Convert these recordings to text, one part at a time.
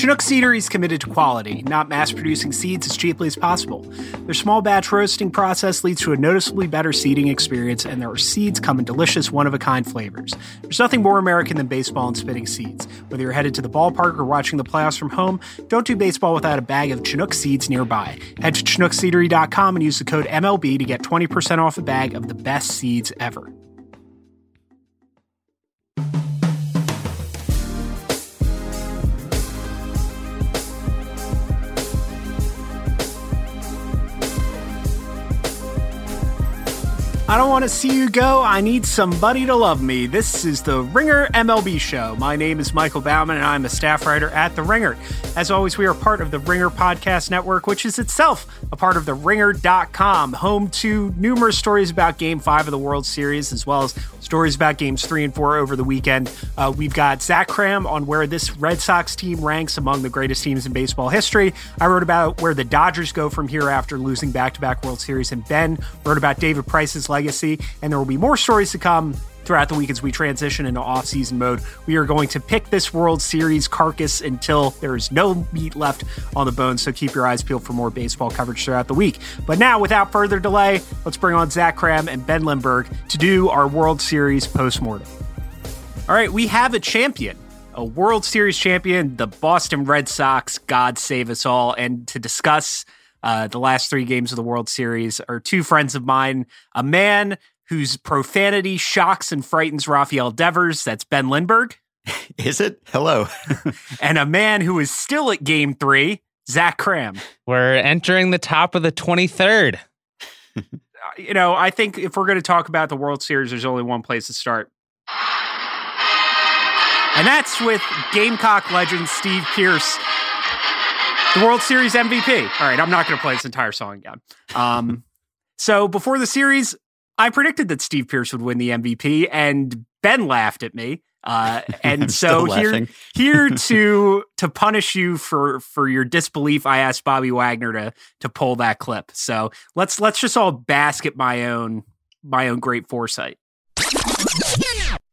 Chinook Seedery is committed to quality, not mass producing seeds as cheaply as possible. Their small batch roasting process leads to a noticeably better seeding experience, and their seeds come in delicious, one of a kind flavors. There's nothing more American than baseball and spitting seeds. Whether you're headed to the ballpark or watching the playoffs from home, don't do baseball without a bag of Chinook seeds nearby. Head to ChinookSeedery.com and use the code MLB to get 20% off a bag of the best seeds ever. I don't want to see you go. I need somebody to love me. This is the Ringer MLB show. My name is Michael Baumann, and I'm a staff writer at The Ringer. As always, we are part of the Ringer Podcast Network, which is itself a part of the Ringer.com, home to numerous stories about Game 5 of the World Series, as well as stories about games three and four over the weekend. Uh, we've got Zach Kram on where this Red Sox team ranks among the greatest teams in baseball history. I wrote about where the Dodgers go from here after losing back to back World Series, and Ben wrote about David Price's legacy. And there will be more stories to come throughout the week as we transition into off-season mode. We are going to pick this World Series carcass until there is no meat left on the bone. So keep your eyes peeled for more baseball coverage throughout the week. But now, without further delay, let's bring on Zach Kram and Ben Lindbergh to do our World Series postmortem. All right, we have a champion. A World Series champion, the Boston Red Sox, God save us all. And to discuss uh, the last three games of the World Series are two friends of mine, a man whose profanity shocks and frightens Rafael Devers. That's Ben Lindbergh. Is it? Hello. and a man who is still at game three, Zach Kram. We're entering the top of the 23rd. you know, I think if we're going to talk about the World Series, there's only one place to start. And that's with Gamecock legend Steve Pearce, the World Series MVP. All right, I'm not going to play this entire song again. Um, so before the series, I predicted that Steve Pearce would win the MVP, and Ben laughed at me. Uh, and so here, here to to punish you for for your disbelief, I asked Bobby Wagner to to pull that clip. So let's let's just all bask at my own my own great foresight.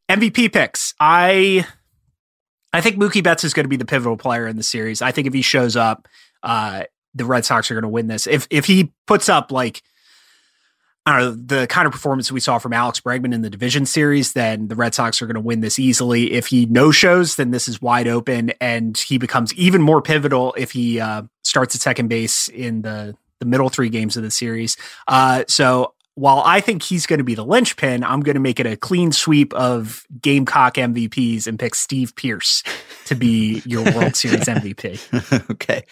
MVP picks. I I think Mookie Betts is going to be the pivotal player in the series. I think if he shows up, uh, the Red Sox are going to win this. If if he puts up like I don't know, the kind of performance we saw from Alex Bregman in the division series, then the Red Sox are going to win this easily. If he no shows, then this is wide open, and he becomes even more pivotal if he uh, starts at second base in the the middle three games of the series. Uh, so while I think he's going to be the linchpin, I'm going to make it a clean sweep of Gamecock MVPs and pick Steve Pearce to be your World Series MVP. okay.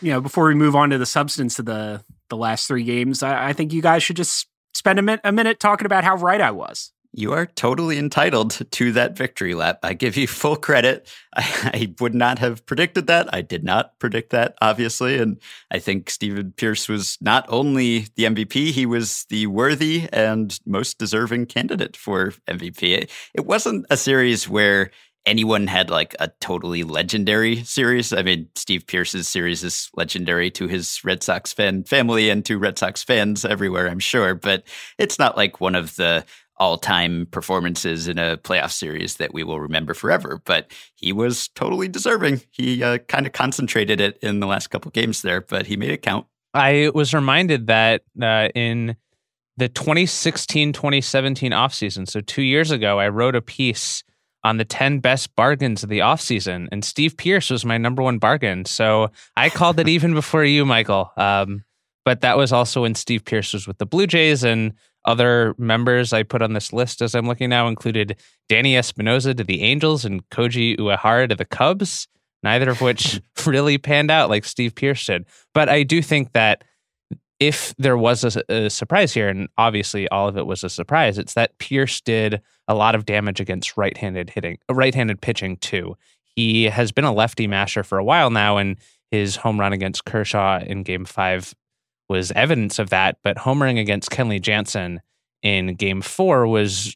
You know, before we move on to the substance of the the last three games, I, I think you guys should just spend a, min- a minute talking about how right I was. You are totally entitled to that victory lap. I give you full credit. I, I, would not have predicted that. I did not predict that, obviously. And I think Stephen Pearce was not only the MVP, he was the worthy and most deserving candidate for MVP. It, it wasn't a series where anyone had like a totally legendary series. I mean, Steve Pearce's series is legendary to his Red Sox fan family and to Red Sox fans everywhere, I'm sure, but it's not like one of the all-time performances in a playoff series that we will remember forever, but he was totally deserving. He uh, kind of concentrated it in the last couple games there, but he made it count. I was reminded that uh, in the 2016-2017 offseason, so 2 years ago, I wrote a piece on the 10 best bargains of the offseason. And Steve Pearce was my number one bargain. So I called it even before you, Michael. Um, but that was also when Steve Pearce was with the Blue Jays and other members I put on this list as I'm looking now included Danny Espinosa to the Angels and Koji Uehara to the Cubs, neither of which really panned out like Steve Pearce did. But I do think that if there was a, a, surprise here, and obviously all of it was a surprise, it's that Pearce did a lot of damage against right-handed hitting, right-handed pitching too. He has been a lefty masher for a while now, and his home run against Kershaw in Game Five was evidence of that. But homering against Kenley Jansen in Game Four was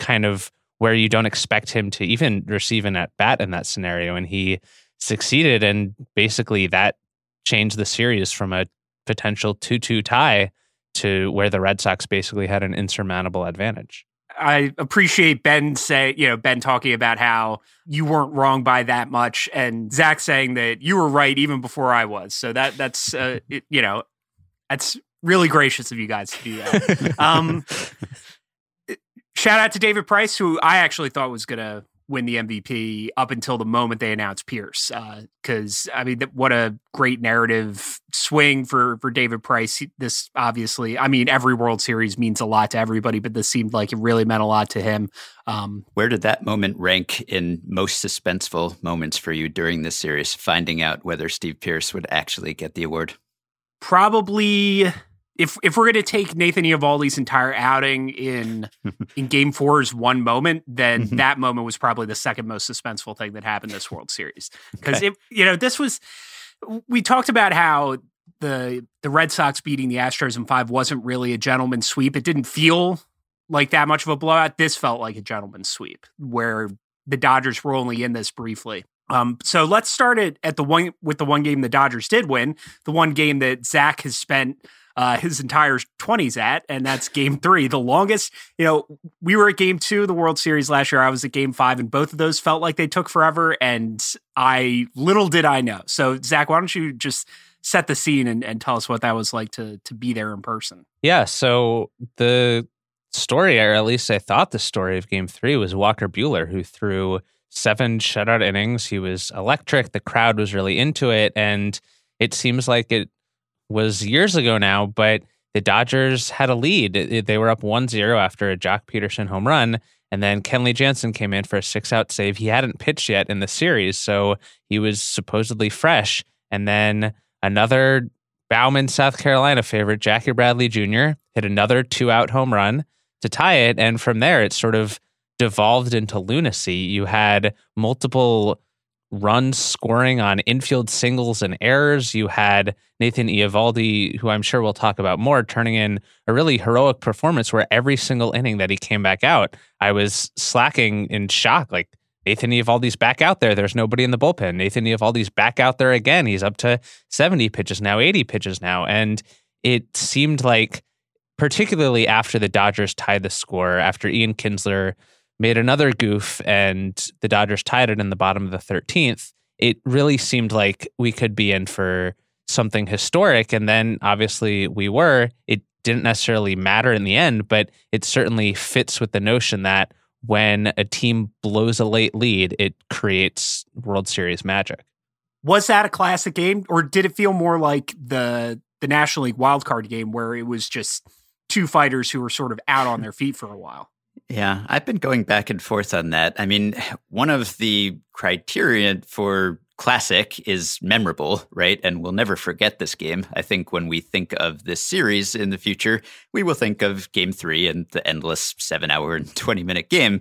kind of where you don't expect him to even receive an at bat in that scenario, and he succeeded, and basically that changed the series from a potential 2 2 tie to where the Red Sox basically had an insurmountable advantage. I appreciate Ben say, you know, Ben talking about how you weren't wrong by that much, and Zach saying that you were right even before I was. So that that's uh, it, you know, that's really gracious of you guys to do that. um, shout out to David Price, who I actually thought was gonna win the MVP up until the moment they announced Pearce. Because uh, I mean, what a great narrative swing for for David Price. This obviously, I mean, every World Series means a lot to everybody, but this seemed like it really meant a lot to him. Um, Where did that moment rank in most suspenseful moments for you during this series? Finding out whether Steve Pearce would actually get the award. Probably if if we're going to take Nathan Eovaldi's entire outing in in Game Four's one moment, then mm-hmm. that moment was probably the second most suspenseful thing that happened this World Series because okay. it you know this was we talked about how the the Red Sox beating the Astros in five wasn't really a gentleman's sweep. It didn't feel like that much of a blowout. This felt like a gentleman's sweep where the Dodgers were only in this briefly. Um, so let's start it at the one with the one game the Dodgers did win, the one game that Zach has spent uh, his entire 20s at, and that's game three. The longest, you know, we were at game two of the World Series last year. I was at game five, and both of those felt like they took forever. And I, little did I know. So, Zach, why don't you just set the scene and, and tell us what that was like to to be there in person? Yeah. So, the story, or at least I thought the story of game three was Walker Buehler, who threw seven shutout innings. He was electric. The crowd was really into it. And it seems like it was years ago now, but the Dodgers had a lead. They were up 1 0 after a Joc Pederson home run. And then Kenley Jansen came in for a six out save. He hadn't pitched yet in the series, so he was supposedly fresh. And then another Baumann, South Carolina favorite, Jackie Bradley Jr., hit another two out home run to tie it. And from there, it sort of devolved into lunacy. You had multiple runs scoring on infield singles and errors. You had Nathan Eovaldi, who I'm sure we'll talk about more, turning in a really heroic performance where every single inning that he came back out, I was slacking in shock. Like Nathan Eovaldi's back out there. There's nobody in the bullpen. Nathan Eovaldi's back out there again. He's up to 70 pitches now, 80 pitches now. And it seemed like, particularly after the Dodgers tied the score, after Ian Kinsler made another goof and the Dodgers tied it in the bottom of the 13th, it really seemed like we could be in for something historic. And then obviously we were. It didn't necessarily matter in the end, but it certainly fits with the notion that when a team blows a late lead, it creates World Series magic. Was that a classic game, or did it feel more like the the National League wildcard game where it was just two fighters who were sort of out on their feet for a while? Yeah, I've been going back and forth on that. I mean, one of the criteria for classic is memorable, right? And we'll never forget this game. I think when we think of this series in the future, we will think of game three and the endless seven hour and 20 minute game.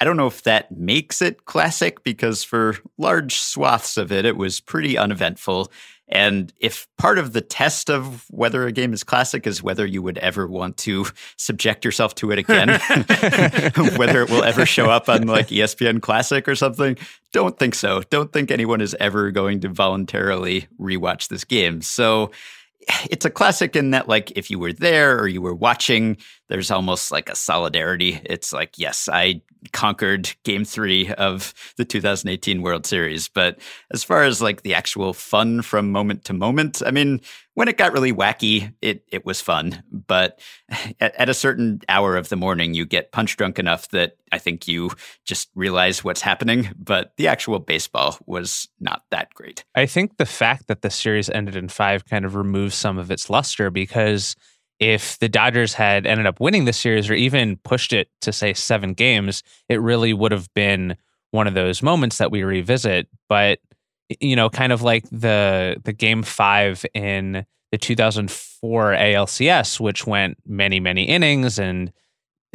I don't know if that makes it classic because for large swaths of it, it was pretty uneventful. And if part of the test of whether a game is classic is whether you would ever want to subject yourself to it again, whether it will ever show up on like ESPN Classic or something, don't think so. Don't think anyone is ever going to voluntarily rewatch this game. So it's a classic in that like if you were there or you were watching there's almost like a solidarity it's like yes i conquered game 3 of the 2018 world series but as far as like the actual fun from moment to moment i mean when it got really wacky, it it was fun. But at, at, a certain hour of the morning, you get punch drunk enough that I think you just realize what's happening. But the actual baseball was not that great. I think the fact that the series ended in five kind of removes some of its luster because if the Dodgers had ended up winning the series or even pushed it to say seven games, it really would have been one of those moments that we revisit. But you know, kind of like the the game five in the 2004 ALCS, which went many many innings and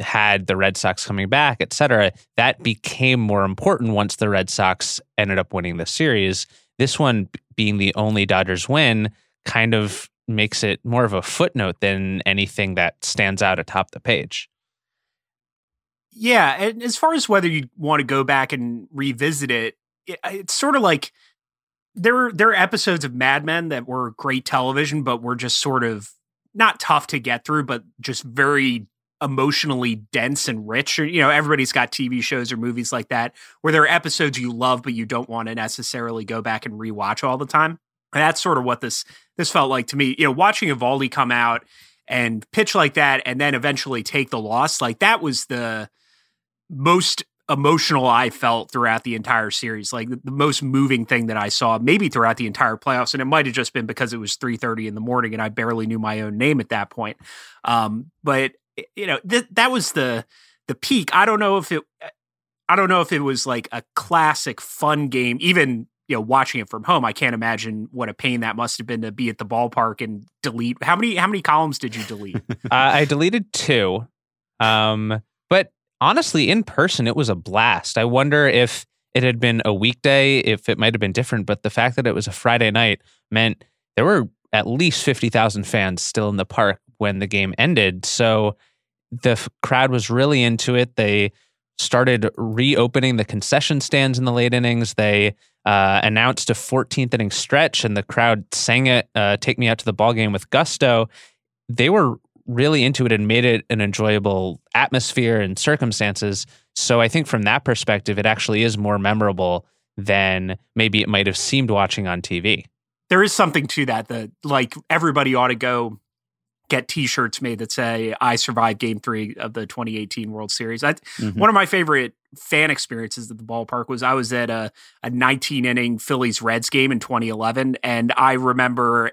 had the Red Sox coming back, et cetera. That became more important once the Red Sox ended up winning the series. This one being the only Dodgers win kind of makes it more of a footnote than anything that stands out atop the page. Yeah, and as far as whether you want to go back and revisit it, it it's sort of like there there are episodes of Mad Men that were great television, but were just sort of not tough to get through, but just very emotionally dense and rich. You know, everybody's got TV shows or movies like that where there are episodes you love, but you don't want to necessarily go back and rewatch all the time. That's sort of what this this felt like to me. You know, watching Eovaldi come out and pitch like that, and then eventually take the loss, like that was the most emotional I felt throughout the entire series. Like the, the, most moving thing that I saw, maybe throughout the entire playoffs, and it might have just been because it was three thirty in the morning and I barely knew my own name at that point. Um, but you know, th- that was the the peak. I don't know if it. I don't know if it was like a classic fun game, even you know, watching it from home. I can't imagine what a pain that must have been to be at the ballpark and delete. How many how many columns did you delete? uh, I deleted two. Um, but honestly, in person, it was a blast. I wonder if it had been a weekday, if it might have been different. But the fact that it was a Friday night meant there were at least 50,000 fans still in the park when the game ended. So the f- crowd was really into it. They started reopening the concession stands in the late innings. They uh, announced a 14th inning stretch, and the crowd sang it, uh, "Take Me Out to the Ball Game" with gusto. They were really into it and made it an enjoyable atmosphere and circumstances. So I think from that perspective, it actually is more memorable than maybe it might have seemed watching on TV. There is something to that that like everybody ought to go get t-shirts made that say I survived game 3 of the 2018 World Series. That's mm-hmm. one of my favorite fan experiences at the ballpark was I was at a, a 19 inning Phillies Reds game in 2011 and I remember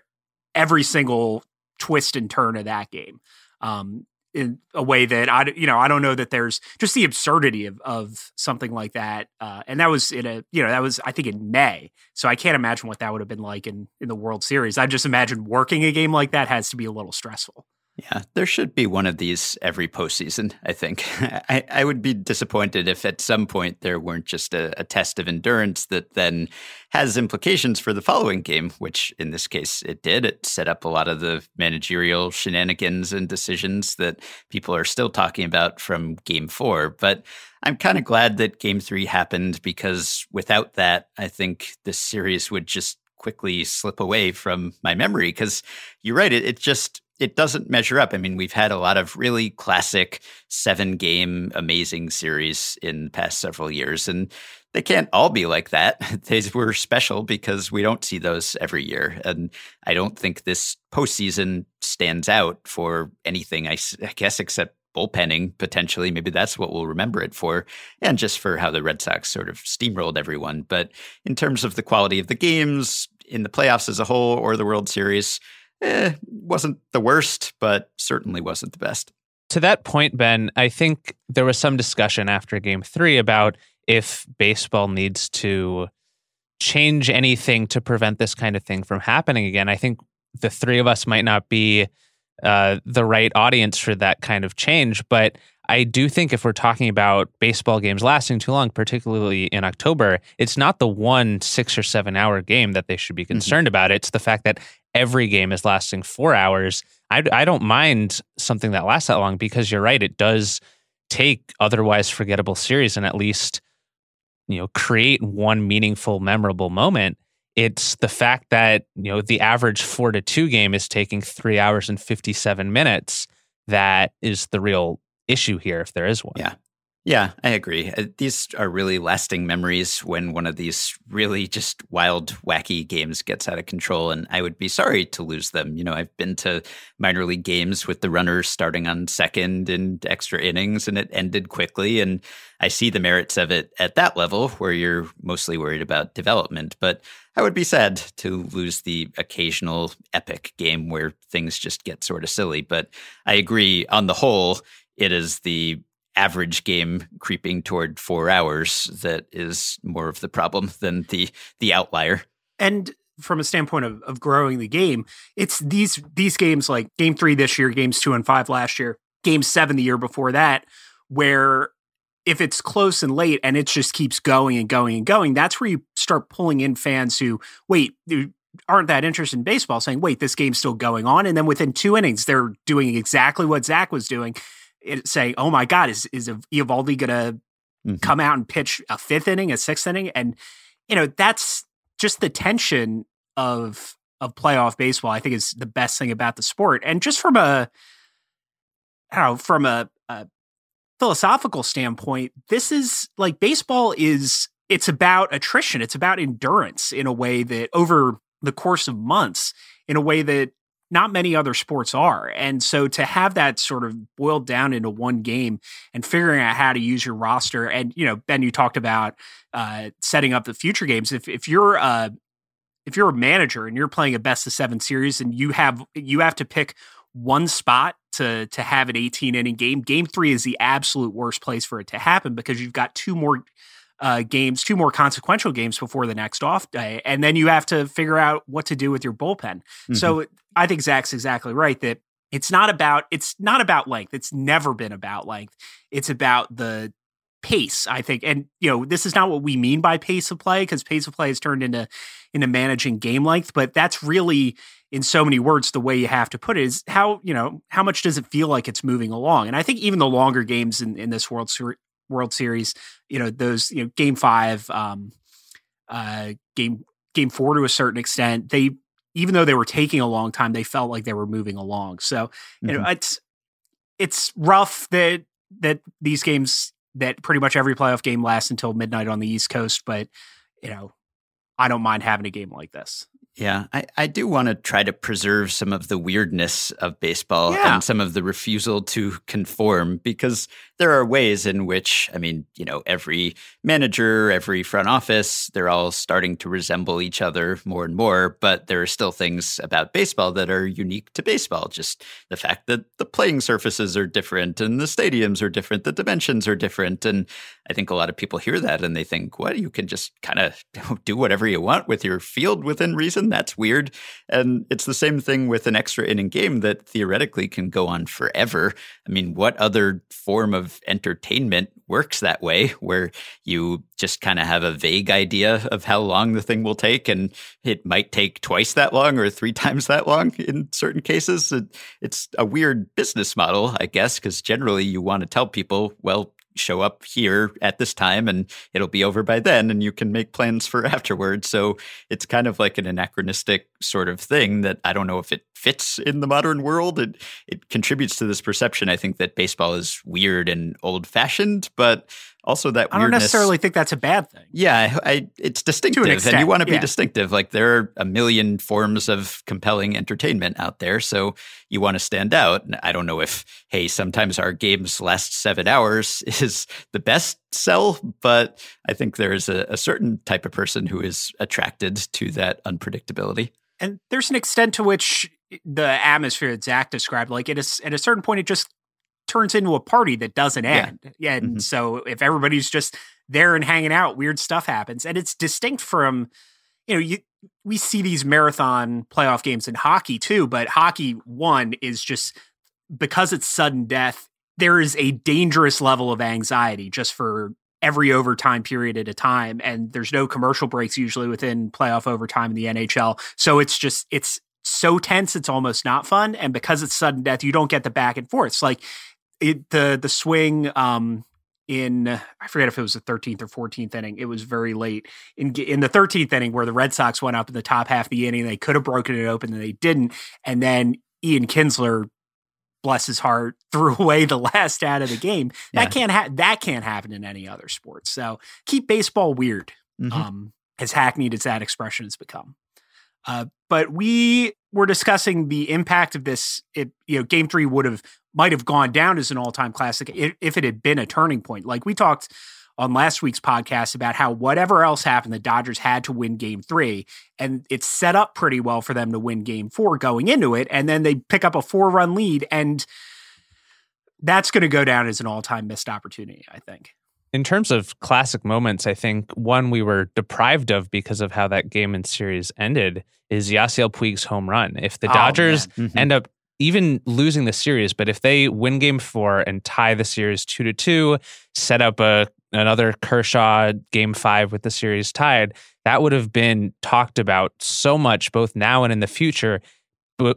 every single twist and turn of that game. Um, in a way that I, you know, I don't know that there's just the absurdity of of something like that. Uh, and that was in a, you know, that was I think in May, so I can't imagine what that would have been like in in the World Series. I just imagine working a game like that has to be a little stressful. Yeah, there should be one of these every postseason, I think. I, I would be disappointed if at some point there weren't just a, a, test of endurance that then has implications for the following game, which in this case it did. It set up a lot of the managerial shenanigans and decisions that people are still talking about from game four. But I'm kind of glad that game three happened because without that, I think this series would just quickly slip away from my memory because you're right it, it just it doesn't measure up. I mean, we've had a lot of really classic seven game amazing series in the past several years, and they can't all be like that. They were special because we don't see those every year. And I don't think this postseason stands out for anything, I, I guess, except bullpenning potentially. Maybe that's what we'll remember it for, and just for how the Red Sox sort of steamrolled everyone. But in terms of the quality of the games in the playoffs as a whole or the World Series, eh, wasn't the worst, but certainly wasn't the best. To that point, Ben, I think there was some discussion after game three about if baseball needs to change anything to prevent this kind of thing from happening again. I think the three of us might not be uh, the right audience for that kind of change, but I do think if we're talking about baseball games lasting too long, particularly in October, it's not the one six or seven hour game that they should be mm-hmm. concerned mm-hmm. about. It's the fact that every game is lasting four hours. I, I don't mind something that lasts that long because you're right. It does take otherwise forgettable series and at least, you know, create one meaningful, memorable moment. It's the fact that, you know, the average four to two game is taking three hours and 57 minutes that is the real issue here, if there is one. Yeah. Yeah, I agree. Uh, these are really lasting memories when one of these really just wild, wacky games gets out of control. And I would be sorry to lose them. You know, I've been to minor league games with the runners starting on second and extra innings, and it ended quickly. And I see the merits of it at that level where you're mostly worried about development. But I would be sad to lose the occasional epic game where things just get sort of silly. But I agree on the whole, it is the average game creeping toward four hours that is more of the problem than the the outlier. And from a standpoint of, of growing the game, it's these these games like game three this year, games two and five last year, game seven the year before that, where if it's close and late and it just keeps going and going and going, that's where you start pulling in fans who wait aren't that interested in baseball, saying, "Wait, this game's still going on," and then within two innings, they're doing exactly what Zach was doing, say, "Oh my God, is is Eovaldi going to mm-hmm. come out and pitch a fifth inning, a sixth inning?" And you know, that's just the tension of of playoff baseball. I think is the best thing about the sport, and just from a know, from a, a philosophical standpoint, this is like baseball is it's about attrition. It's about endurance in a way that over the course of months, in a way that not many other sports are. And so to have that sort of boiled down into one game and figuring out how to use your roster, and you know, Ben, you talked about uh, setting up the future games. If if you're uh, if you're a manager and you're playing a best of seven series and you have you have to pick one spot to to have an 18 inning game, game three is the absolute worst place for it to happen because you've got two more uh, games, two more consequential games before the next off day, and then you have to figure out what to do with your bullpen. Mm-hmm. So I think Zach's exactly right that it's not about it's not about length. It's never been about length. It's about the pace. I think, and you know, this is not what we mean by pace of play because pace of play has turned into into managing game length, but that's really in so many words the way you have to put it is how you know how much does it feel like it's moving along and i think even the longer games in, in this world world series you know those you know game five um uh game game four to a certain extent they even though they were taking a long time, they felt like they were moving along. So you mm-hmm. know, it's it's rough that that these games that pretty much every playoff game lasts until midnight on the East Coast, but you know, I don't mind having a game like this. Yeah, I, I do want to try to preserve some of the weirdness of baseball yeah. and some of the refusal to conform because there are ways in which, I mean, you know, every manager, every front office, they're all starting to resemble each other more and more. But there are still things about baseball that are unique to baseball. Just the fact that the playing surfaces are different and the stadiums are different, the dimensions are different. And I think a lot of people hear that and they think, what, you can just kind of do whatever you want with your field within reason? That's weird. And it's the same thing with an extra inning game that theoretically can go on forever. I mean, what other form of entertainment works that way, where you just kind of have a vague idea of how long the thing will take, and it might take twice that long or three times that long in certain cases. It's a weird business model, I guess, because generally you want to tell people, well, show up here at this time and it'll be over by then and you can make plans for afterwards. So it's kind of like an anachronistic sort of thing that I don't know if it fits in the modern world. It it contributes to this perception I think that baseball is weird and old fashioned, but also that I don't necessarily think that's a bad thing. Yeah, I, it's distinctive, an and you want to be yeah. distinctive. Like there are a million forms of compelling entertainment out there, so you want to stand out. I don't know if hey, sometimes our games last seven hours is the best sell, but I think there is a, a certain type of person who is attracted to that unpredictability. And there's an extent to which the atmosphere that Zach described, like at a, at a certain point, it just turns into a party that doesn't end. Yeah. and mm-hmm. so if everybody's just there and hanging out, weird stuff happens. And it's distinct from, you know, you we see these marathon playoff games in hockey too, but hockey one is just because it's sudden death, there is a dangerous level of anxiety just for every overtime period at a time. And there's no commercial breaks usually within playoff overtime in the NHL. So it's just it's so tense it's almost not fun. And because it's sudden death, you don't get the back and forth. It's like it, the the swing um, in I forget if it was the 13th or 14th inning. It was very late in in the 13th inning where the Red Sox went up in the top half of the inning. They could have broken it open and they didn't. And then Ian Kinsler, bless his heart, threw away the last out of the game. Yeah. That can't ha- that can't happen in any other sport. So keep baseball weird. Mm-hmm. Um, as hackneyed as that expression has become. Uh, but we were discussing the impact of this. It, you know, Game Three would have might have gone down as an all-time classic if it had been a turning point. Like we talked on last week's podcast about how whatever else happened, the Dodgers had to win Game Three, and it's set up pretty well for them to win Game Four going into it, and then they pick up a four-run lead, and that's going to go down as an all-time missed opportunity. I think in terms of classic moments, I think one we were deprived of because of how that game and series ended is Yasiel Puig's home run. If the oh, Dodgers mm-hmm. end up even losing the series, but if they win game four and tie the series two to two, set up a another Kershaw game five with the series tied, that would have been talked about so much both now and in the future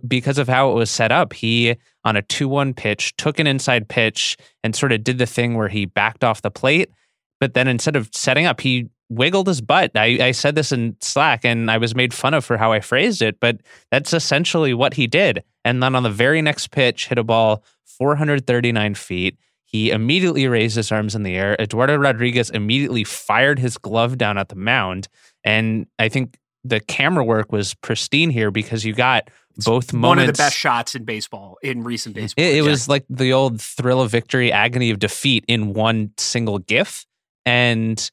because of how it was set up. He on a 2-1 pitch took an inside pitch and sort of did the thing where he backed off the plate, but then instead of setting up, he wiggled his butt. I, I said this in Slack and I was made fun of for how I phrased it, but that's essentially what he did. And then on the very next pitch, hit a ball 439 feet. He immediately raised his arms in the air. Eduardo Rodriguez immediately fired his glove down at the mound. And I think the camera work was pristine here because you got both moments. One of the best shots in baseball, in recent baseball. It, it yeah. was like the old thrill of victory, agony of defeat in one single GIF. And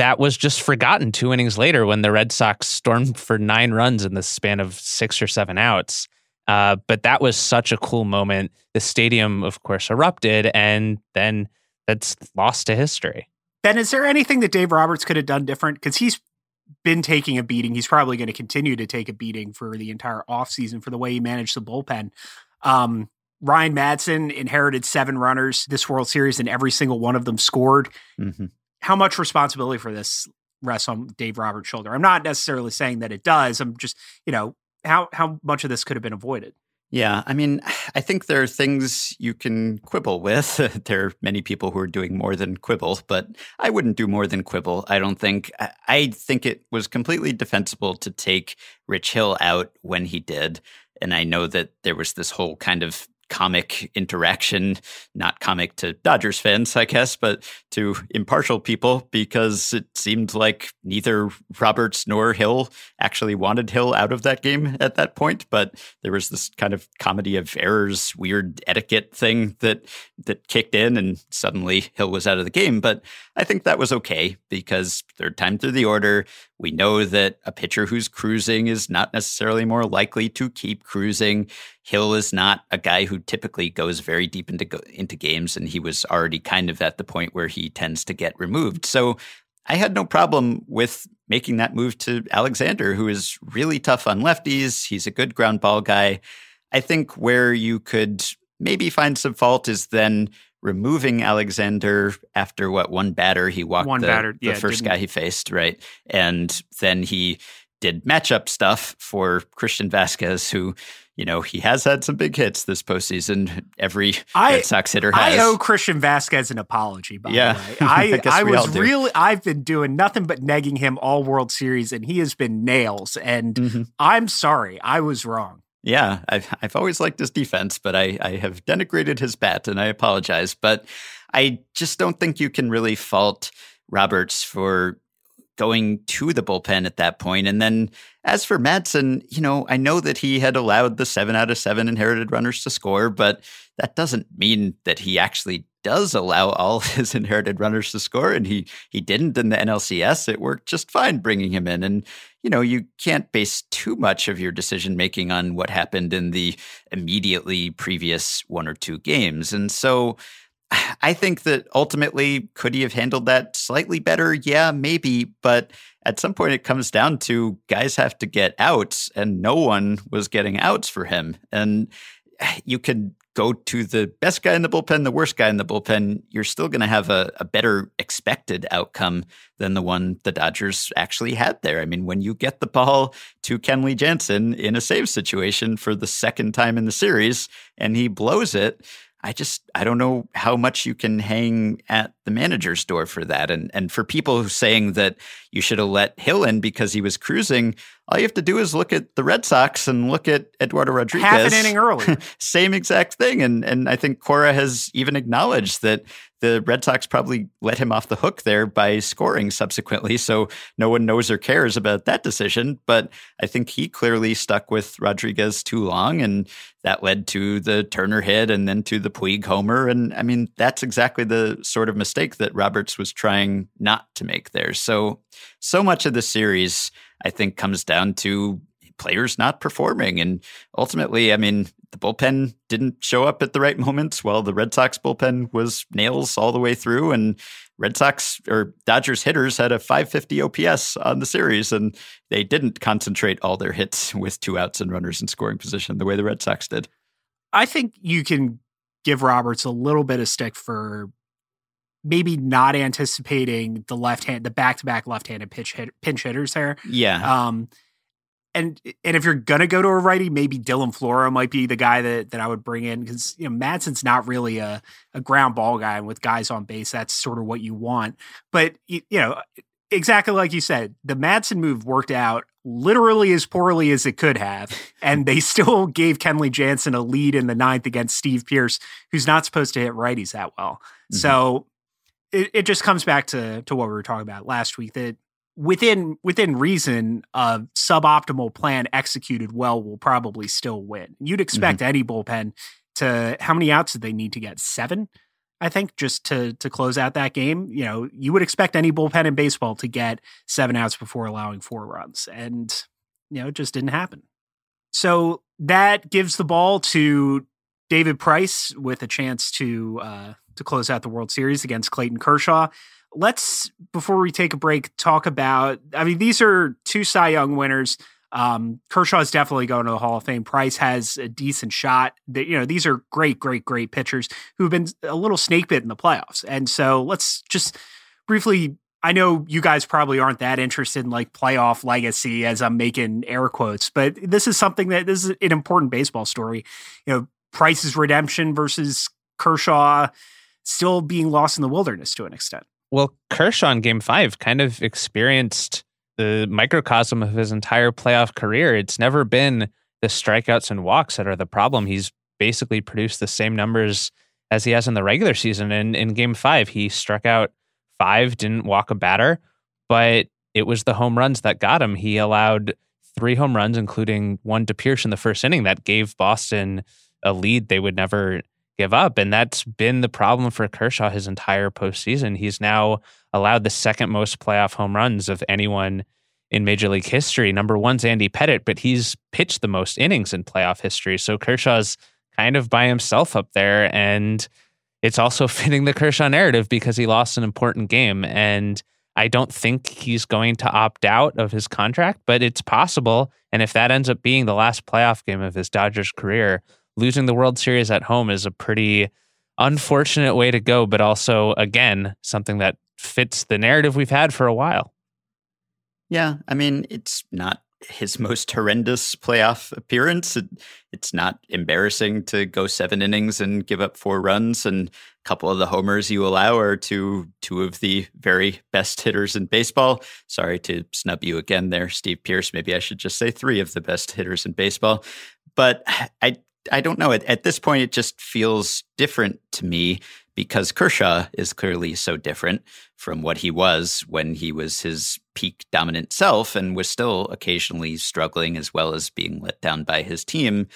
that was just forgotten two innings later when the Red Sox stormed for nine runs in the span of six or seven outs. Uh, but that was such a cool moment. The stadium, of course, erupted, and then that's lost to history. Ben, is there anything that Dave Roberts could have done different? Because he's been taking a beating. He's probably going to continue to take a beating for the entire offseason for the way he managed the bullpen. Um, Ryan Madson inherited seven runners this World Series, and every single one of them scored. Mm-hmm. How much responsibility for this rests on Dave Roberts' shoulder? I'm not necessarily saying that it does. I'm just, you know, how how much of this could have been avoided? Yeah, I mean, I think there are things you can quibble with. there are many people who are doing more than quibble, but I wouldn't do more than quibble. I don't think. I think it was completely defensible to take Rich Hill out when he did. And I know that there was this whole kind of comic interaction, not comic to Dodgers fans, I guess, but to impartial people because it seemed like neither Roberts nor Hill actually wanted Hill out of that game at that point. But there was this kind of comedy of errors, weird etiquette thing that that kicked in, and suddenly Hill was out of the game. But I think that was okay because third time through the order, we know that a pitcher who's cruising is not necessarily more likely to keep cruising. Hill is not a guy who typically goes very deep into into games, and he was already kind of at the point where he tends to get removed. So I had no problem with making that move to Alexander, who is really tough on lefties. He's a good ground ball guy. I think where you could maybe find some fault is then removing Alexander after what one batter he walked one the, batter, yeah, the 1st guy he faced, right? And then he did matchup stuff for Christian Vázquez, who, you know, he has had some big hits this postseason. Every I, Red Sox hitter has. I owe Christian Vázquez an apology, by yeah, the way. I, I, I was really, I've been doing nothing but negging him all World Series, and he has been nails. And mm-hmm. I'm sorry, I was wrong. Yeah, I've I've always liked his defense, but I, I have denigrated his bat, and I apologize. But I just don't think you can really fault Roberts for going to the bullpen at that point. And then as for Madson, you know, I know that he had allowed the seven out of seven inherited runners to score, but that doesn't mean that he actually does allow all his inherited runners to score, and he he didn't in the NLCS. It worked just fine bringing him in, and you know you can't base too much of your decision making on what happened in the immediately previous one or two games, and so. I think that ultimately, could he have handled that slightly better? Yeah, maybe. But at some point, it comes down to guys have to get outs, and no one was getting outs for him. And you can go to the best guy in the bullpen, the worst guy in the bullpen, you're still going to have a, a, better expected outcome than the one the Dodgers actually had there. I mean, when you get the ball to Kenley Jansen in a save situation for the second time in the series and he blows it, I just I don't know how much you can hang at the manager's door for that. And and for people saying that you should have let Hill in because he was cruising, all you have to do is look at the Red Sox and look at Eduardo Rodriguez. Half an inning early. Same exact thing. And and I think Cora has even acknowledged that the Red Sox probably let him off the hook there by scoring subsequently. So no one knows or cares about that decision. But I think he clearly stuck with Rodriguez too long. And that led to the Turner hit and then to the Puig homer. And I mean, that's exactly the sort of mistake that Roberts was trying not to make there. So, so much of the series, I think, comes down to players not performing. And ultimately, I mean, the bullpen didn't show up at the right moments while the Red Sox bullpen was nails all the way through. And Red Sox or Dodgers hitters had a 550 OPS on the series, and they didn't concentrate all their hits with two outs and runners in scoring position the way the Red Sox did. I think you can give Roberts a little bit of stick for maybe not anticipating the left hand, the back to back left handed pitch hit, pinch hitters there. Yeah. Um, and and if you're gonna go to a righty, maybe Dylan Floro might be the guy that, that I would bring in because you know Madson's not really a, a ground ball guy, and with guys on base, that's sort of what you want. But you, you know, exactly like you said, the Madson move worked out literally as poorly as it could have. and they still gave Kenley Jansen a lead in the ninth against Steve Pearce, who's not supposed to hit righties that well. Mm-hmm. So it, it just comes back to to what we were talking about last week that within within reason, a suboptimal plan executed well will probably still win. You'd expect mm-hmm. any bullpen to how many outs did they need to get? Seven? I think just to to close out that game, you know, you would expect any bullpen in baseball to get seven outs before allowing four runs, and you know, it just didn't happen. So that gives the ball to David Price with a chance to uh, to close out the World Series against Clayton Kershaw. Let's before we take a break talk about. I mean, these are two Cy Young winners. Um, Kershaw is definitely going to the Hall of Fame. Price has a decent shot. That you know, these are great, great, great pitchers who've been a little snake bit in the playoffs. And so let's just briefly. I know you guys probably aren't that interested in like playoff legacy as I'm making air quotes, but this is something that this is an important baseball story. You know, Price's redemption versus Kershaw still being lost in the wilderness to an extent. Well, Kershaw in game five kind of experienced the microcosm of his entire playoff career. It's never been the strikeouts and walks that are the problem. He's basically produced the same numbers as he has in the regular season. And in game five, he struck out five, didn't walk a batter, but it was the home runs that got him. He allowed three home runs, including one to Pearce in the first inning that gave Boston a lead they would never give up. And that's been the problem for Kershaw his entire postseason. He's now allowed the second most playoff home runs of anyone in Major League history. Number one's Andy Pettitte, but he's pitched the most innings in playoff history. So Kershaw's kind of by himself up there. And it's also fitting the Kershaw narrative because he lost an important game. And I don't think he's going to opt out of his contract, but it's possible. And if that ends up being the last playoff game of his Dodgers career, losing the World Series at home is a pretty unfortunate way to go, but also, again, something that fits the narrative we've had for a while. Yeah, I mean, it's not his most horrendous playoff appearance. It, it's not embarrassing to go seven innings and give up four runs, and a couple of the homers you allow are to two of the very best hitters in baseball. Sorry to snub you again there, Steve Pearce. Maybe I should just say three of the best hitters in baseball. But I I don't know. At, at this point, it just feels different to me because Kershaw is clearly so different from what he was when he was his peak dominant self and was still occasionally struggling as well as being let down by his team.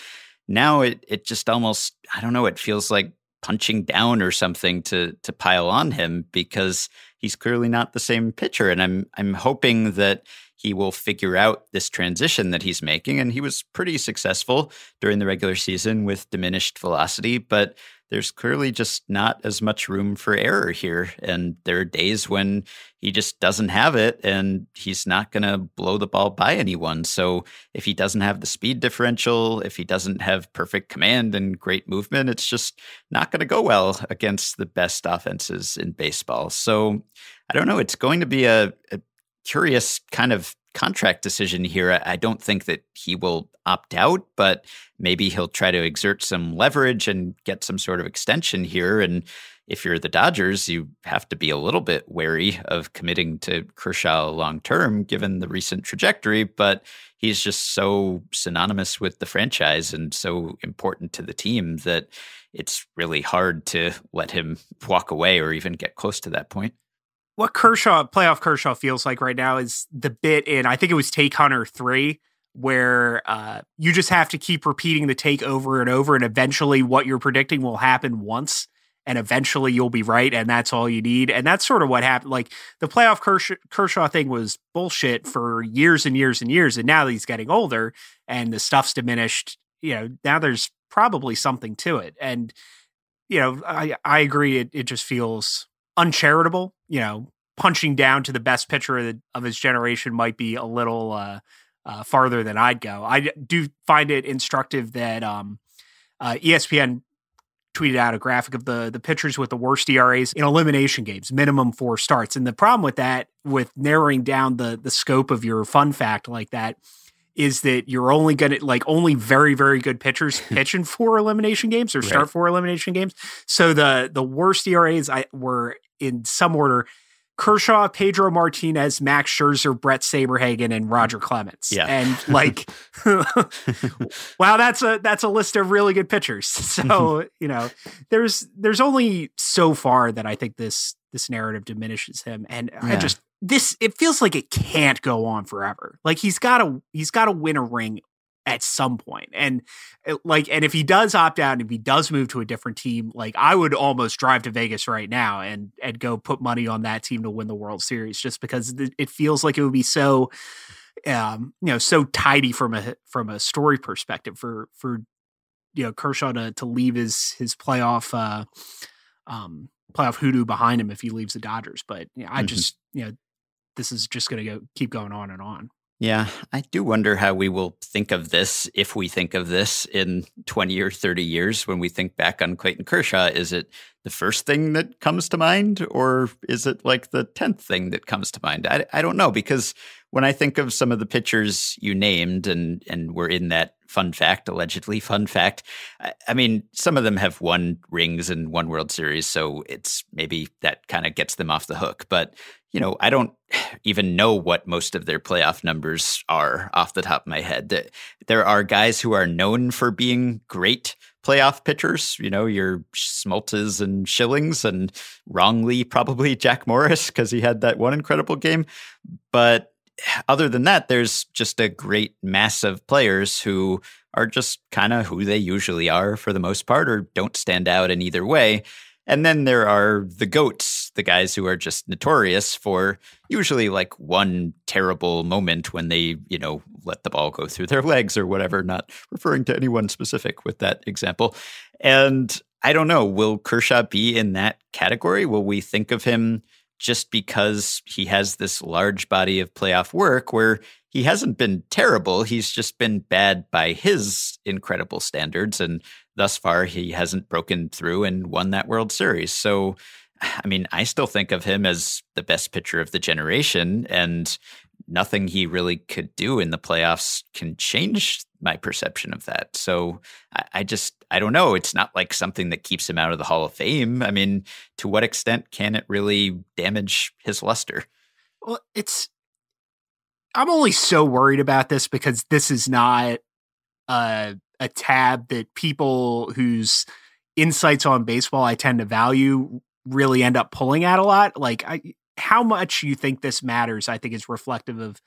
Now it it just almost I don't know, it feels like punching down or something to to pile on him because he's clearly not the same pitcher and I'm I'm hoping that he will figure out this transition that he's making. And he was pretty successful during the regular season with diminished velocity, but there's clearly just not as much room for error here. And there are days when he just doesn't have it and he's not going to blow the ball by anyone. So if he doesn't have the speed differential, if he doesn't have perfect command and great movement, it's just not going to go well against the best offenses in baseball. So I don't know. It's going to be a, a curious kind of contract decision here. I don't think that he will opt out, but maybe he'll try to exert some leverage and get some sort of extension here. And if you're the Dodgers, you have to be a little bit wary of committing to Kershaw long term, given the recent trajectory. But he's just so synonymous with the franchise and so important to the team that it's really hard to let him walk away or even get close to that point what Kershaw playoff Kershaw feels like right now is the bit in I think it was Take Hunter three where uh, you just have to keep repeating the take over and over, and eventually what you're predicting will happen once, and eventually you'll be right, and that's all you need. And that's sort of what happened. Like the playoff Kershaw, Kershaw thing was bullshit for years and years and years, and now he's getting older and the stuff's diminished. You know, now there's probably something to it, and you know, I I agree. It it just feels uncharitable. You know, punching down to the best pitcher of, the, of his generation might be a little uh, uh, farther than I'd go. I do find it instructive that um, uh, ESPN tweeted out a graphic of the the pitchers with the worst ERAs in elimination games, minimum four starts. And the problem with that, with narrowing down the the scope of your fun fact like that, is that you're only going to like only very very good pitchers pitch in four elimination games or start right. four elimination games. So the the worst ERAs I were in some order Kershaw, Pedro Martinez, Max Scherzer, Bret Saberhagen, and Roger Clemens. Yeah. And like wow, that's a that's a list of really good pitchers. So, mm-hmm. you know, there's there's only so far that I think this this narrative diminishes him. And I just this it feels like it can't go on forever. Like he's gotta he's gotta win a ring at some point. And uh, like and if he does opt out and if he does move to a different team, like I would almost drive to Vegas right now and and go put money on that team to win the World Series just because it feels like it would be so um you know so tidy from a from a story perspective for for you know Kershaw to to leave his his playoff uh um playoff hoodoo behind him if he leaves the Dodgers but you know, I Mhm. just you know this is just going to go keep going on and on. Yeah, I do wonder how we will think of this if we think of this in 20 or 30 years when we think back on Clayton Kershaw. Is it the first thing that comes to mind, or is it like the 10th thing that comes to mind? I, I don't know, because when I think of some of the pitchers you named and, and were in that fun fact, allegedly fun fact, I, I mean, some of them have won rings and one World Series, so it's maybe that kind of gets them off the hook. But you know, I don't even know what most of their playoff numbers are off the top of my head. There are guys who are known for being great playoff pitchers, you know, your Smoltzes and Schillings, and wrongly probably Jack Morris because he had that one incredible game. But other than that, there's just a great mass of players who are just kind of who they usually are for the most part or don't stand out in either way. And then there are the goats, the guys who are just notorious for usually like one terrible moment when they, you know, let the ball go through their legs or whatever, not referring to anyone specific with that example. And I don't know, will Kershaw be in that category? Will we think of him just because he has this large body of playoff work where he hasn't been terrible. He's just been bad by his incredible standards. And thus far, he hasn't broken through and won that World Series. So, I mean, I still think of him as the best pitcher of the generation. And nothing he really could do in the playoffs can change my perception of that. So I, I, just, I don't know. It's not like something that keeps him out of the Hall of Fame. I mean, to what extent can it really damage his luster? Well, it's, I'm only so worried about this because this is not a, a tab that people whose insights on baseball I tend to value really end up pulling at a lot. Like, I, how much you think this matters, I think is reflective of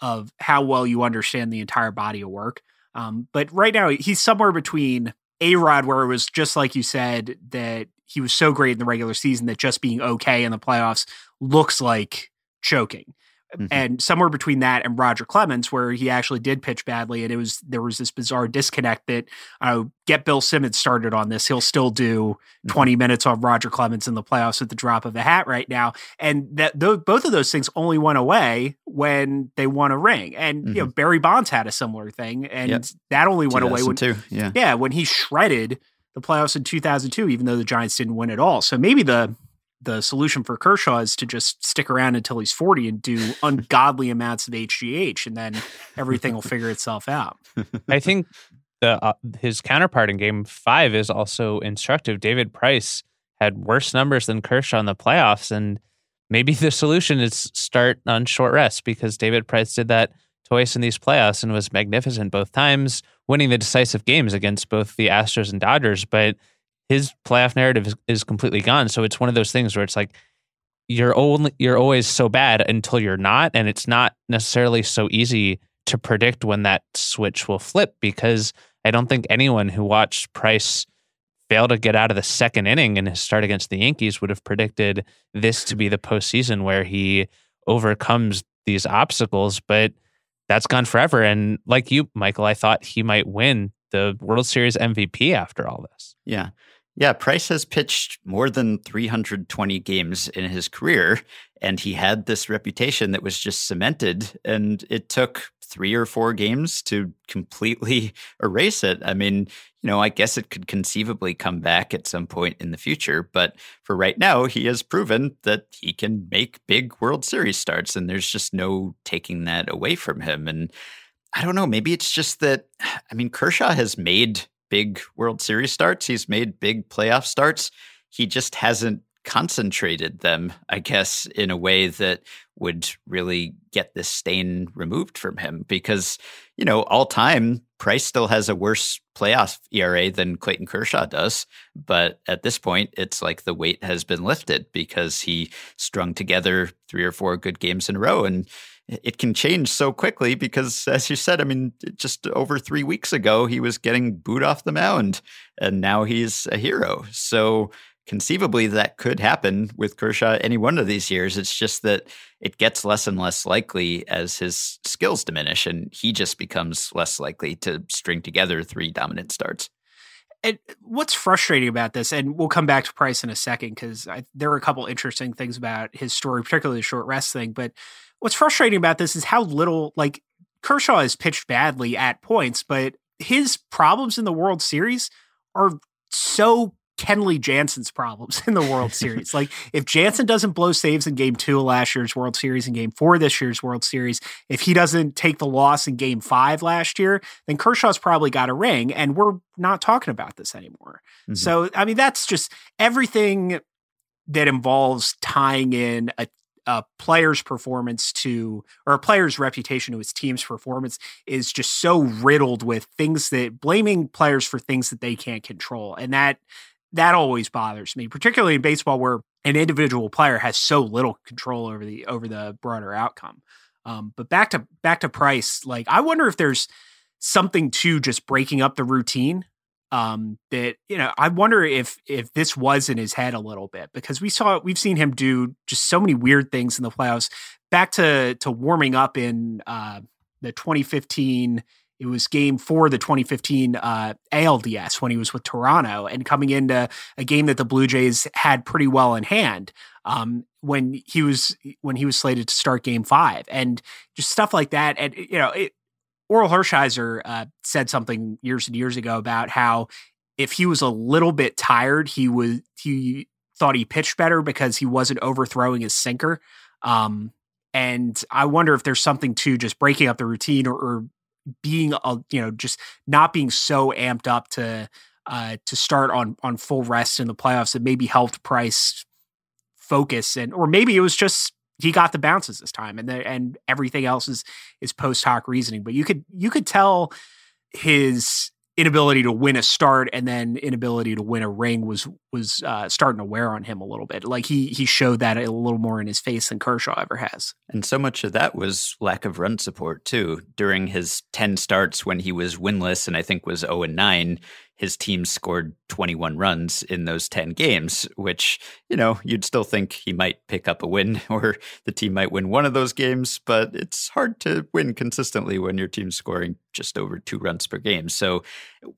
of how well you understand the entire body of work. Um, but right now, he's somewhere between A Rod, where it was just like you said that he was so great in the regular season that just being okay in the playoffs looks like choking. Mm-hmm. And somewhere between that and Roger Clemens, where he actually did pitch badly, and it was there was this bizarre disconnect that uh, get Bill Simmons started on this. He'll still do 20 mm-hmm. minutes on Roger Clemens in the playoffs at the drop of a hat right now. And that th- both of those things only went away when they won a ring. And mm-hmm. you know Barry Bonds had a similar thing, and yep. that only went away when yeah yeah when he shredded the playoffs in 2002, even though the Giants didn't win at all. So maybe the the solution for Kershaw is to just stick around until he's 40 and do ungodly amounts of HGH and then everything will figure itself out. I think the uh, his counterpart in game 5 is also instructive. David Price had worse numbers than Kershaw in the playoffs and maybe the solution is start on short rest because David Price did that twice in these playoffs and was magnificent both times, winning the decisive games against both the Astros and Dodgers, but his playoff narrative is, is, completely gone. So it's one of those things where it's like you're only you're always so bad until you're not, and it's not necessarily so easy to predict when that switch will flip because I don't think anyone who watched Price fail to get out of the second inning in his start against the Yankees would have predicted this to be the postseason where he overcomes these obstacles. But that's gone forever. And like you, Michael, I thought he might win the World Series MVP after all this. Yeah. Yeah, Price has pitched more than 320 games in his career, and he had this reputation that was just cemented. And it took three or four games to completely erase it. I mean, you know, I guess it could conceivably come back at some point in the future, but for right now, he has proven that he can make big World Series starts, and there's just no taking that away from him. And I don't know, maybe it's just that, I mean, Kershaw has made big World Series starts. He's made big playoff starts. He just hasn't concentrated them, I guess, in a way that would really get this stain removed from him. Because, you know, all time, Price still has a worse playoff ERA than Clayton Kershaw does. But at this point, it's like the weight has been lifted because he strung together three or four good games in a row. And it can change so quickly because, as you said, I mean, just over three weeks ago, he was getting booed off the mound and now he's a hero. So, conceivably that could happen with Kershaw any one of these years. It's just that it gets less and less likely as his skills diminish and he just becomes less likely to string together three dominant starts. And what's frustrating about this, and we'll come back to Price in a second because there are a couple interesting things about his story, particularly the short rest thing. But what's frustrating about this is how little, like, Kershaw has pitched badly at points, but his problems in the World Series are so Kenley Jansen's problems in the World Series. like if Jansen doesn't blow saves in game two of last year's World Series and game four this year's World Series, if he doesn't take the loss in game five last year, then Kershaw's probably got a ring and we're not talking about this anymore. Mm-hmm. So, I mean, that's just everything that involves tying in a a player's performance to or a player's reputation to his team's performance is just so riddled with things that blaming players for things that they can't control and that that always bothers me, particularly in baseball where an individual player has so little control over the over the broader outcome. Um, but back to back to Price, like I wonder if there's something to just breaking up the routine. Um, that you know, I wonder if if this was in his head a little bit because we saw we've seen him do just so many weird things in the playoffs. Back to to warming up in uh, the 2015 it was game four the 2015 uh, ALDS when he was with Toronto and coming into a game that the Blue Jays had pretty well in hand um, when he was when he was slated to start game five and just stuff like that. And, you know, it, Orel Hershiser uh, said something years and years ago about how if he was a little bit tired, he was he thought he pitched better because he wasn't overthrowing his sinker. Um, and I wonder if there's something to just breaking up the routine or, or being a you know just not being so amped up to uh to start on on full rest in the playoffs that maybe helped Price focus and or maybe it was just he got the bounces this time and the, and everything else is is post hoc reasoning but you could you could tell his inability to win a start and then inability to win a ring was was uh, starting to wear on him a little bit. Like he he showed that a little more in his face than Kershaw ever has. And so much of that was lack of run support too. During his 10 starts when he was winless and I think was 0 and 9, his team scored 21 runs in those 10 games, which, you know, you'd still think he might pick up a win or the team might win one of those games, but it's hard to win consistently when your team's scoring just over two runs per game. So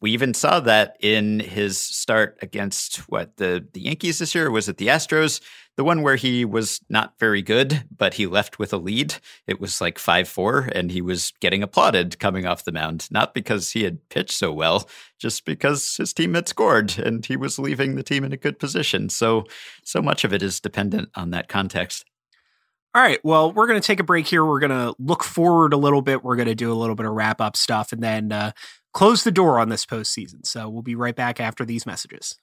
we even saw that in his start against what the, the Yankees this year. Was it the Astros? The one where he was not very good, but he left with a lead. It was like 5 4, and he was getting applauded coming off the mound, not because he had pitched so well, just because his team had scored and he was leaving the team in a good position. So, so much of it is dependent on that context. All right. Well, we're going to take a break here. We're going to look forward a little bit. We're going to do a little bit of wrap up stuff and then uh, close the door on this postseason. So we'll be right back after these messages.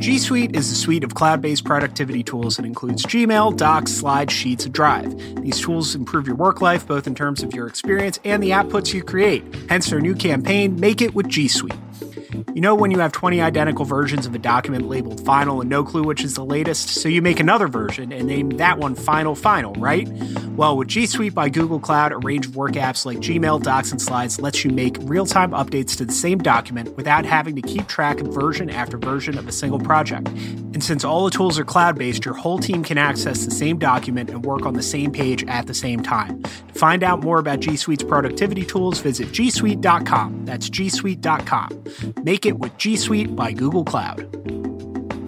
G Suite is a suite of cloud based productivity tools that includes Gmail, Docs, Slides, Sheets, and Drive. These tools improve your work life both in terms of your experience and the outputs you create. Hence their new campaign, Make It with G Suite. You know when you have 20 identical versions of a document labeled final and no clue which is the latest, so you make another version and name that one Final Final, right? Well, with G Suite by Google Cloud, a range of work apps like Gmail, Docs, and Slides lets you make real time updates to the same document without having to keep track of version after version of a single project. And since all the tools are cloud based, your whole team can access the same document and work on the same page at the same time. To find out more about G Suite's productivity tools, visit gsuite.com. That's gsuite.com. Make it with G Suite by Google Cloud.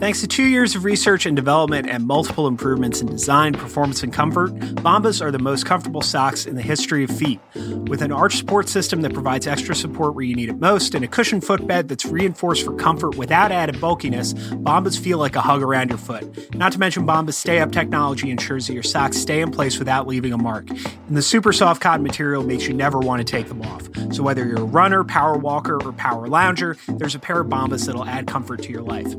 Thanks to two years of research and development and multiple improvements in design, performance, and comfort, Bombas are the most comfortable socks in the history of feet. With an arch support system that provides extra support where you need it most and a cushioned footbed that's reinforced for comfort without added bulkiness, Bombas feel like a hug around your foot. Not to mention Bombas Stay Up technology ensures that your socks stay in place without leaving a mark. And the super soft cotton material makes you never want to take them off. So whether you're a runner, power walker, or power lounger, there's a pair of Bombas that'll add comfort to your life.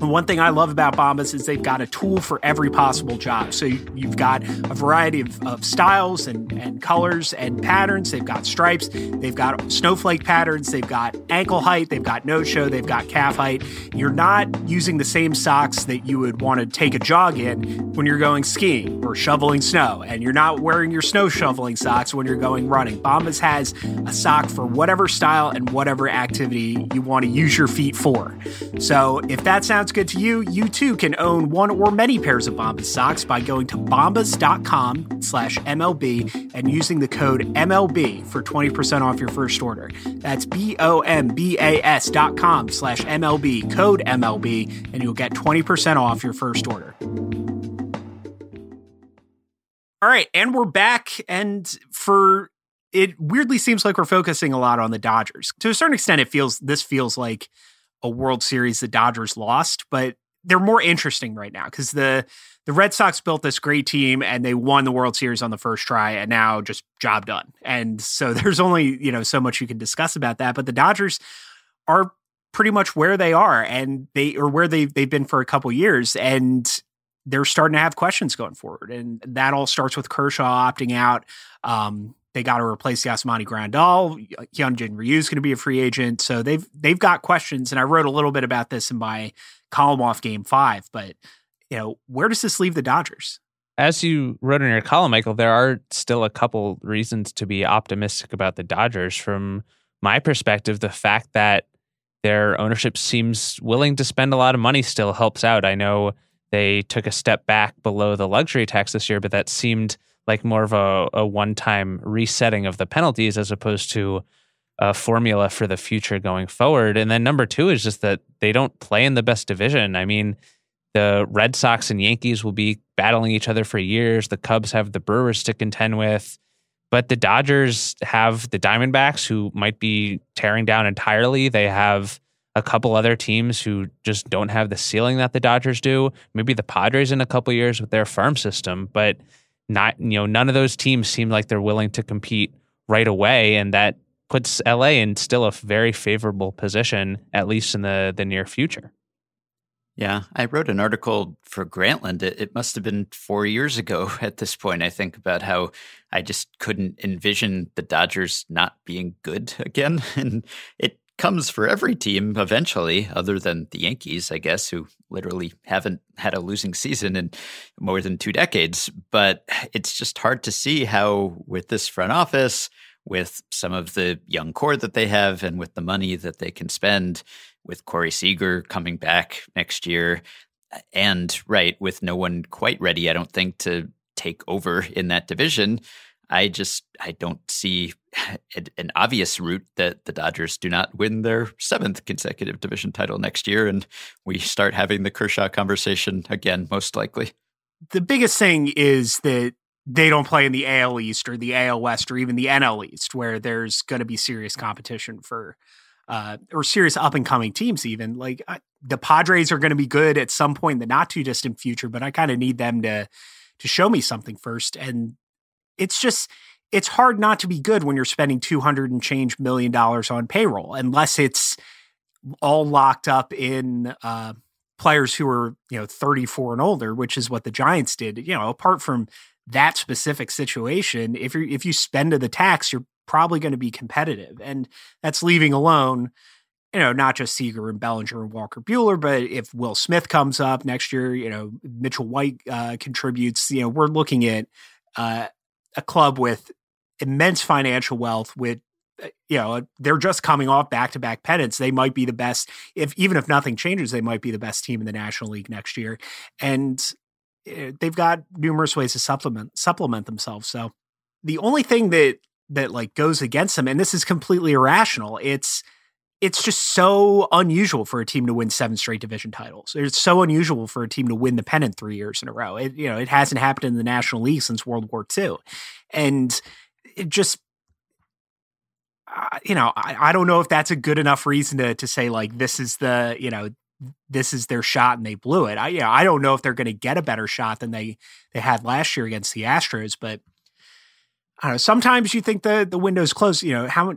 One thing I love about Bombas is they've got a tool for every possible job. So you've got a variety of, of styles and, and colors and patterns. They've got stripes, they've got snowflake patterns, they've got ankle height, they've got no show, they've got calf height. You're not using the same socks that you would want to take a jog in when you're going skiing or shoveling snow, and you're not wearing your snow shoveling socks when you're going running. Bombas has a sock for whatever style and whatever activity you want to use your feet for. So if that sounds good to you, you too can own one or many pairs of Bombas socks by going to bombas.com slash MLB and using the code MLB for 20% off your first order. That's B-O-M-B-A-S dot com slash MLB, code MLB, and you'll get 20% off your first order. All right, and we're back. And for it weirdly seems like we're focusing a lot on the Dodgers. To a certain extent, it feels this feels like a World Series the Dodgers lost, but they're more interesting right now because the the Red Sox built this great team and they won the World Series on the first try and now just job done. And so there's only, you know, so much you can discuss about that. But the Dodgers are pretty much where they are and they or where they they've been for a couple years. And they're starting to have questions going forward. And that all starts with Kershaw opting out. Um, they got to replace Yasmani Grandal. Hyunjin Ryu is going to be a free agent, so they've they've got questions. And I wrote a little bit about this in my column off Game Five. But you know, where does this leave the Dodgers? As you wrote in your column, Michael, there are still a couple reasons to be optimistic about the Dodgers. From my perspective, the fact that their ownership seems willing to spend a lot of money still helps out. I know they took a step back below the luxury tax this year, but that seemed like more of a, a one time resetting of the penalties as opposed to a formula for the future going forward. And then number two is just that they don't play in the best division. I mean, the Red Sox and Yankees will be battling each other for years. The Cubs have the Brewers to contend with. But the Dodgers have the Diamondbacks who might be tearing down entirely. They have a couple other teams who just don't have the ceiling that the Dodgers do. Maybe the Padres in a couple years with their farm system, but not you know none of those teams seem like they're willing to compete right away, and that puts LA in still a very favorable position, at least in the the near future. Yeah, I wrote an article for Grantland. It, it, must have been four years ago at this point, I think, about how I just couldn't envision the Dodgers not being good again. And it comes for every team eventually, other than the Yankees, I guess, who literally haven't had a losing season in more than two decades. But it's just hard to see how, with this front office, with some of the young core that they have, and with the money that they can spend, with Corey Seager coming back next year, and right, with no one quite ready, I don't think, to take over in that division. I just I don't see an obvious route that the Dodgers do not win their seventh consecutive division title next year, and we start having the Kershaw conversation again, most likely. The biggest thing is that they don't play in the AL East or the AL West or even the NL East, where there's going to be serious competition for uh, or serious up and coming teams. Even like the Padres are going to be good at some point in the not too distant future, but I kind of need them to to show me something first. And it's just it's hard not to be good when you're spending 200 and change million dollars on payroll unless it's all locked up in uh, players who are you know 34 and older which is what the giants did. You know apart from that specific situation if you if you spend to the tax you're probably going to be competitive and that's leaving alone you know, not just Seager and Bellinger and Walker Buehler, but if Will Smith comes up next year, you know, Mitchell White uh, contributes, you know, we're looking at uh, a club with immense financial wealth with uh, you know they're just coming off back-to-back pennants. They might be the best if even if nothing changes they might be the best team in the national league next year. And eh, they've got numerous ways to supplement supplement themselves. So the only thing that that like goes against them and this is completely irrational it's it's just so unusual for a team to win seven straight division titles. It's so unusual for a team to win the pennant three years in a row. It, you know, it hasn't happened in the National League since World War II, and it just, uh, you know, I, I don't know if that's a good enough reason to to say like this is the you know this is their shot and they blew it. I you know, I don't know if they're going to get a better shot than they they had last year against the Astros, but I don't know. Sometimes you think the the window's closed. You know how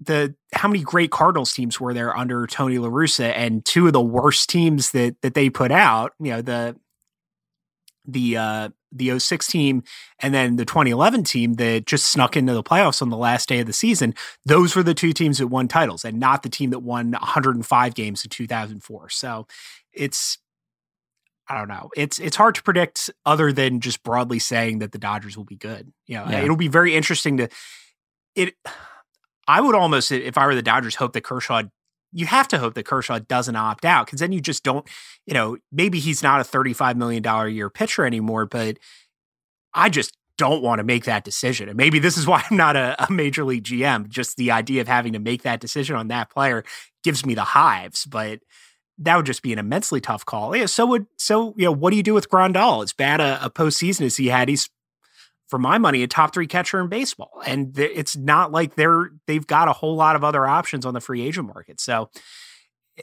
the how many great Cardinals teams were there under Tony La Russa, and two of the worst teams that that they put out, you know, the the uh the 06 team and then the 2011 team that just snuck into the playoffs on the last day of the season, those were the two teams that won titles and not the team that won 105 games in 2004. So it's I don't know. It's it's hard to predict other than just broadly saying that the Dodgers will be good. You know, yeah. it'll be very interesting to it I would almost, if I were the Dodgers, hope that Kershaw. You have to hope that Kershaw doesn't opt out because then you just don't. You know, maybe he's not a thirty-five million dollar a year pitcher anymore, but I just don't want to make that decision. And maybe this is why I'm not a, a, major league GM. Just the idea of having to make that decision on that player gives me the hives. But that would just be an immensely tough call. Yeah. So would so you know what do you do with Grandal? As bad a, a postseason as he had, he's for my money, a top three catcher in baseball. And th- it's not like they're they've got a whole lot of other options on the free agent market. So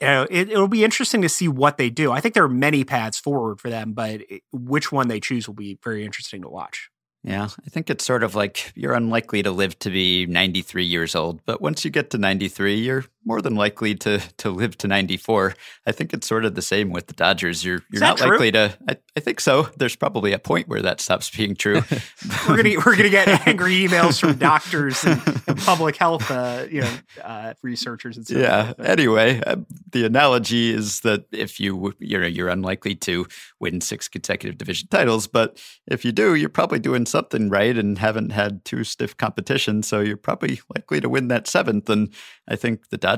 it, it'll be interesting to see what they do. I think there are many paths forward for them, but it, which one they choose will be very interesting to watch. Yeah, I think it's sort of like you're unlikely to live to be 93 years old, but once you get to 93, you're more than likely to to live to 94. I think it's sort of the same with the Dodgers. You're you're not true? likely to. I, I, think so. There's probably a point where that stops being true. we're gonna we're gonna get angry emails from doctors and, and public health, uh, you know, uh, researchers and stuff. Yeah. Like anyway, uh, the analogy is that if you you know you're unlikely to win six consecutive division titles, but if you do, you're probably doing something right and haven't had too stiff competition, so you're probably likely to win that seventh. And I think the Dodgers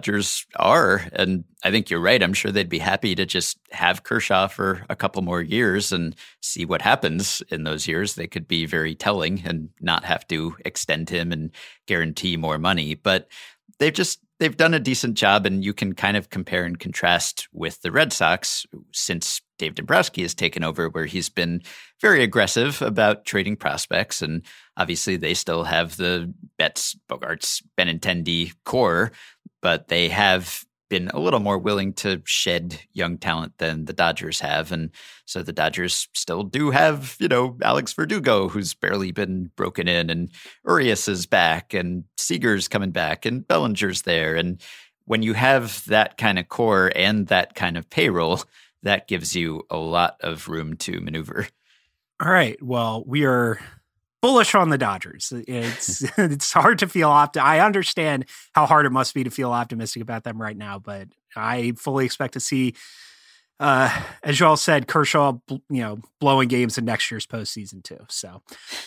are. And I think you're right. I'm sure they'd be happy to just have Kershaw for a couple more years and see what happens in those years. They could be very telling and not have to extend him and guarantee more money. But they've just they've done a decent job and you can kind of compare and contrast with the Red Sox since Dave Dombrowski has taken over where he's been very aggressive about trading prospects and obviously they still have the Betts Bogaerts Benintendi core but they have been a little more willing to shed young talent than the Dodgers have. And so the Dodgers still do have, you know, Alex Verdugo, who's barely been broken in, and Urias is back, and Seager's coming back, and Bellinger's there. And when you have that kind of core and that kind of payroll, that gives you a lot of room to maneuver. All right. Well, we are bullish on the Dodgers. It's it's hard to feel opt. I understand how hard it must be to feel optimistic about them right now, but I fully expect to see, uh, as you all said, Kershaw, you know, blowing games in next year's postseason too. So,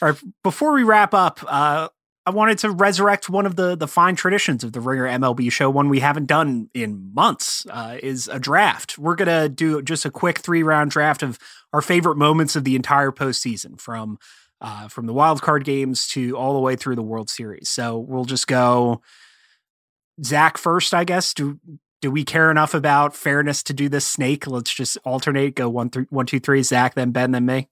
all right, before we wrap up, uh, I wanted to resurrect one of the the fine traditions of the Ringer MLB show, one we haven't done in months, uh, is a draft. We're gonna do just a quick three round draft of our favorite moments of the entire postseason, from uh, from the wild card games to all the way through the World Series. So we'll just go Zach first, I guess. Do do we care enough about fairness to do this snake? Let's just alternate, go one, three, one, two, three. Zach, then Ben, then me.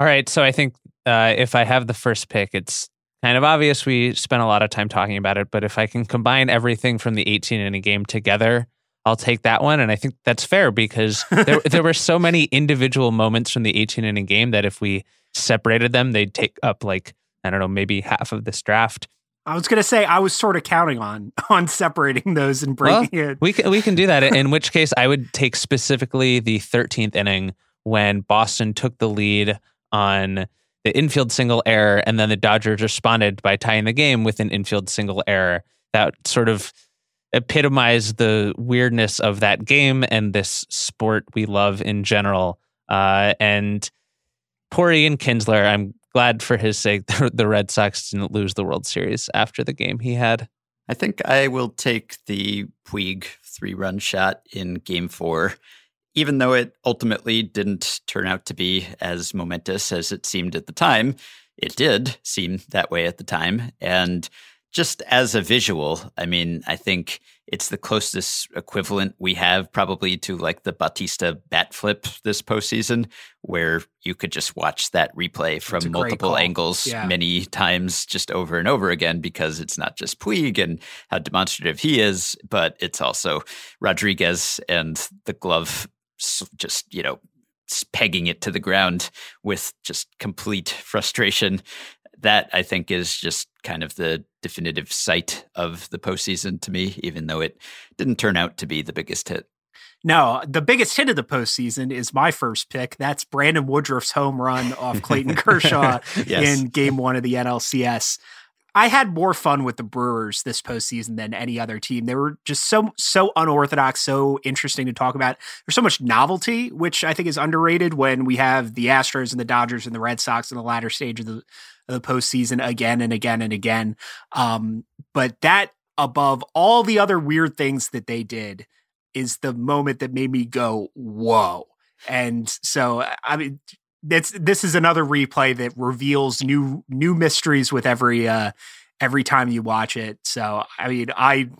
All right. So I think uh, if I have the first pick, it's kind of obvious we spent a lot of time talking about it. But if I can combine everything from the 18 inning game together, I'll take that one. And I think that's fair because there, there were so many individual moments from the 18 inning game that if we separated them, they'd take up like, I don't know, maybe half of this draft. I was gonna say I was sort of counting on on separating those and breaking well, it. We can we can do that. In which case, I would take specifically the 13th inning when Boston took the lead on the infield single error, and then the Dodgers responded by tying the game with an infield single error. That sort of epitomized the weirdness of that game and this sport we love in general. Uh, and poor Ian Kinsler, I'm glad for his sake the Red Sox didn't lose the World Series after the game he had. I think I will take the Puig three run shot in game four, even though it ultimately didn't turn out to be as momentous as it seemed at the time. It did seem that way at the time. And just as a visual, I mean, I think it's the closest equivalent we have probably to like the Bautista bat flip this postseason, where you could just watch that replay from multiple angles yeah. many times just over and over again because it's not just Puig and how demonstrative he is, but it's also Rodriguez and the glove just, you know, pegging it to the ground with just complete frustration that I think is just kind of the definitive sight of the postseason to me, even though it didn't turn out to be the biggest hit. No, the biggest hit of the postseason is my first pick. That's Brandon Woodruff's home run off Clayton Kershaw yes. in game one of the NLCS. I had more fun with the Brewers this postseason than any other team. They were just so so unorthodox, so interesting to talk about. There's so much novelty, which I think is underrated when we have the Astros and the Dodgers and the Red Sox in the latter stage of the, the postseason again and again and again. Um, but that above all the other weird things that they did is the moment that made me go, whoa. And so, I mean, that's this is another replay that reveals new new mysteries with every uh every time you watch it. So I mean I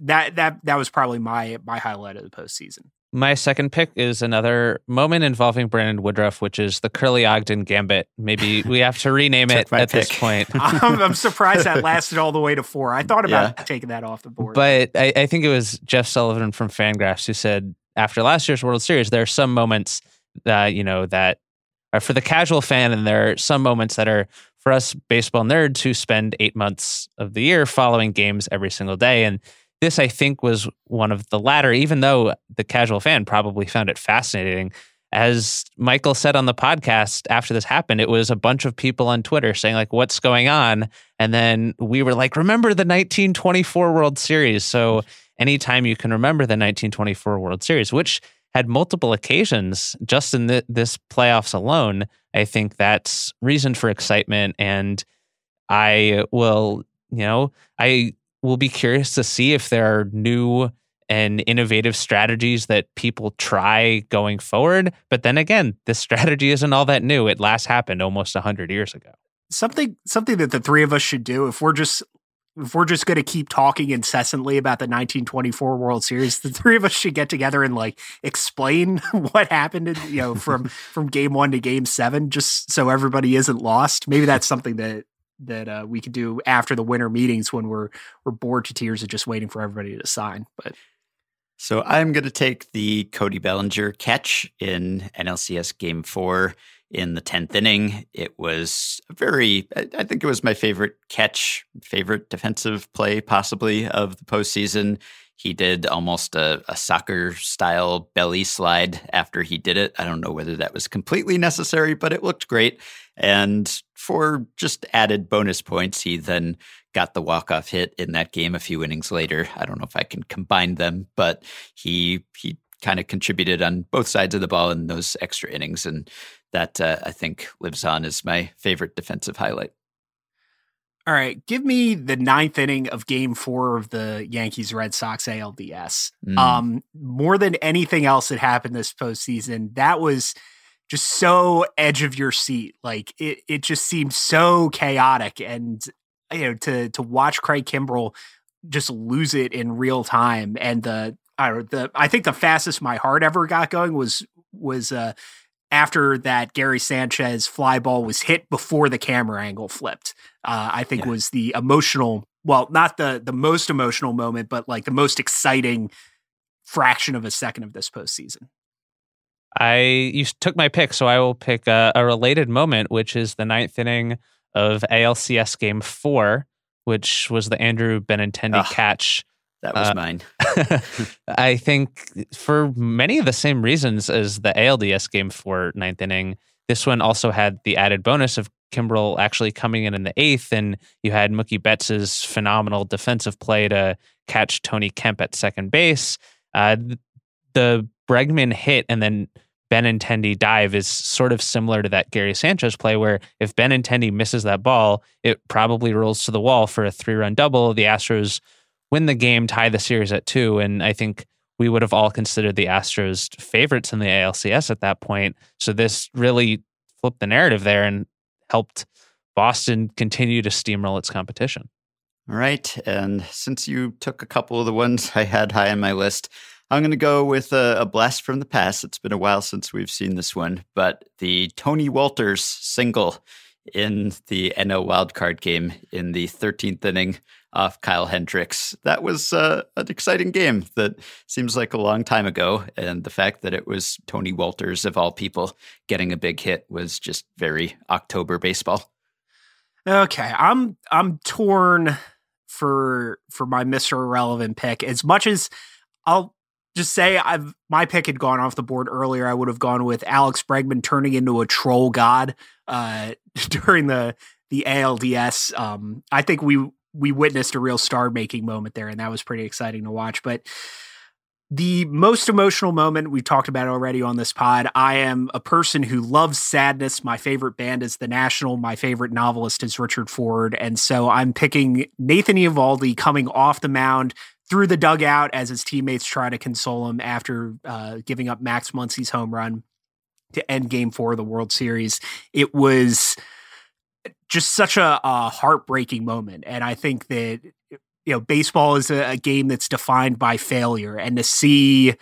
that that that was probably my my highlight of the postseason. My second pick is another moment involving Brandon Woodruff, which is the Curly Ogden Gambit. Maybe we have to rename it at pick. this point. I'm, I'm, surprised that lasted all the way to four. I thought about yeah. taking that off the board. But I, I think it was Jeff Sullivan from Fangraphs who said after last year's World Series, there are some moments that, you know, that are for the casual fan, and there are some moments that are for us baseball nerds who spend eight months of the year following games every single day. And this, I think, was one of the latter, even though the casual fan probably found it fascinating. As Michael said on the podcast after this happened, it was a bunch of people on Twitter saying, like, what's going on? And then we were like, remember the 1924 World Series. So anytime you can remember the 1924 World Series, which had multiple occasions just in the, this playoffs alone, I think that's reason for excitement. And I will, you know, I we'll be curious to see if there are new and innovative strategies that people try going forward. But then again, this strategy isn't all that new. It last happened almost 100 years ago. Something something that the three of us should do if we're just if we're just going to keep talking incessantly about the 1924 World Series, the three of us should get together and like explain what happened, in, you know, from from game one to game seven, just so everybody isn't lost. Maybe that's something that that uh, we could do after the winter meetings when we're we're bored to tears of just waiting for everybody to sign. But so I'm going to take the Cody Bellinger catch in NLCS Game Four in the tenth inning. It was a very, I think it was my favorite catch, favorite defensive play possibly of the postseason. He did almost a, a, soccer style belly slide after he did it. I don't know whether that was completely necessary, but it looked great. And for just added bonus points, he then got the walk off hit in that game a few innings later. I don't know if I can combine them, but he he kind of contributed on both sides of the ball in those extra innings, and that uh, I think lives on as my favorite defensive highlight. All right, give me the ninth inning of Game Four of the Yankees Red Sox ALDS. Mm. Um, more than anything else that happened this postseason, that was just so edge of your seat. Like it, it just seemed so chaotic, and you know, to to watch Craig Kimbrel just lose it in real time, and the I the I think the fastest my heart ever got going was was uh after that Gary Sanchez fly ball was hit before the camera angle flipped. Uh, I think yeah. was the emotional, well, not the the most emotional moment, but like the most exciting fraction of a second of this postseason. I you took my pick, so I will pick a, a related moment, which is the ninth inning of ALCS Game Four, which was the Andrew Benintendi catch that was uh, mine. I think for many of the same reasons as the ALDS game Four ninth inning, this one also had the added bonus of Kimbrel actually coming in in the eighth, and you had Mookie Betts's phenomenal defensive play to catch Tony Kemp at second base. Uh, the Bregman hit and then Benintendi dive is sort of similar to that Gary Sanchez play, where if Benintendi misses that ball, it probably rolls to the wall for a three run double. The Astros win the game, tie the series at two. And I think we would have all considered the Astros favorites in the ALCS at that point. So this really flipped the narrative there and helped Boston continue to steamroll its competition. All right. And since you took a couple of the ones I had high on my list, I'm going to go with a, a, blast from the past. It's been a while since we've seen this one, but the Tony Wolters single in the NL wildcard game in the 13th inning off Kyle Hendricks. That was uh, an exciting game that seems like a long time ago. And the fact that it was Tony Wolters, of all people, getting a big hit was just very October baseball. Okay, I'm I'm torn for for my Mr. Irrelevant pick. As much as I'll just say I've my pick had gone off the board earlier, I would have gone with Alex Bregman turning into a troll god uh, during the the ALDS. Um, I think we we witnessed a real star making moment there, and that was pretty exciting to watch. But the most emotional moment we've talked about already on this pod. I am a person who loves sadness. My favorite band is The National. My favorite novelist is Richard Ford. And so I'm picking Nathan Eovaldi coming off the mound through the dugout as his teammates try to console him after uh, giving up Max Muncy's home run to end game four of the World Series. It was just such a, a heartbreaking moment. And I think that you know, baseball is a, a, game that's defined by failure, and to see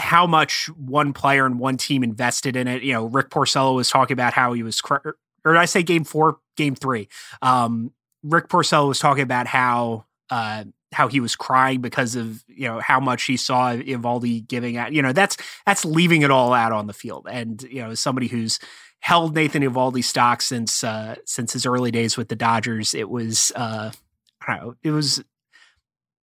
how much one player and one team invested in it. You know, Rick Porcello was talking about how he was, or did I say game four, game three? Um, Rick Porcello was talking about how uh, how he was crying because of you know how much he saw Eovaldi giving out. You know, that's that's leaving it all out on the field, and you know, as somebody who's held Nathan Eovaldi stock since uh, since his early days with the Dodgers, it was. Uh, know, it was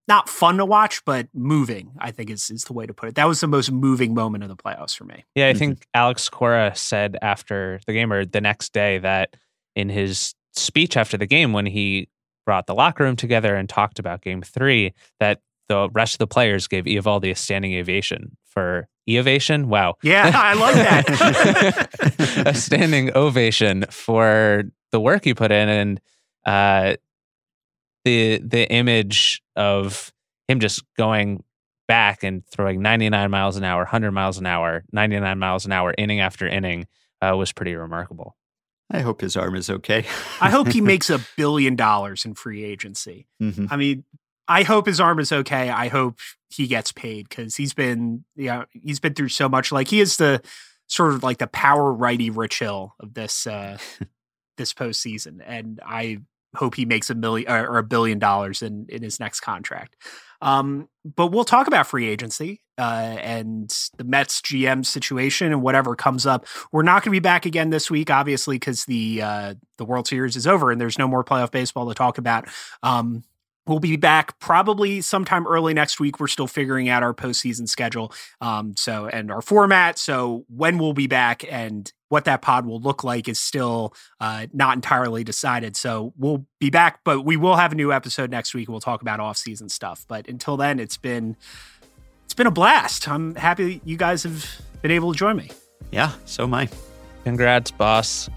not fun to watch, but moving, I think is, is the way to put it. That was the most moving moment of the playoffs for me. Yeah, I mm-hmm. think Alex Cora said after the game or the next day that in his speech after the game, when he brought the locker room together and talked about game three, that the rest of the players gave Eovaldi a standing ovation for ovation. Wow. Yeah, I love that. a standing ovation for the work he put in. And uh, the the image of him just going back and throwing 99 miles an hour, 100 miles an hour, 99 miles an hour, inning after inning, uh, was pretty remarkable. I hope his arm is okay. I hope he makes a billion dollars in free agency. Mm-hmm. I mean, I hope his arm is okay. I hope he gets paid because he's been, yeah, he's been through so much. Like he is the sort of like the power righty Rich Hill of this uh this postseason, and I hope he makes a million or a billion dollars in in his next contract. Um, but we'll talk about free agency uh, and the Mets GM situation and whatever comes up. We're not going to be back again this week, obviously, because the uh, the World Series is over and there's no more playoff baseball to talk about. Um, We'll be back probably sometime early next week. We're still figuring out our postseason schedule, um, so and our format. So when we'll be back and what that pod will look like is still uh, not entirely decided. So we'll be back, but we will have a new episode next week. We'll talk about off-season stuff. But until then, it's been it's been a blast. I'm happy you guys have been able to join me. Yeah, so am I. Congrats, boss.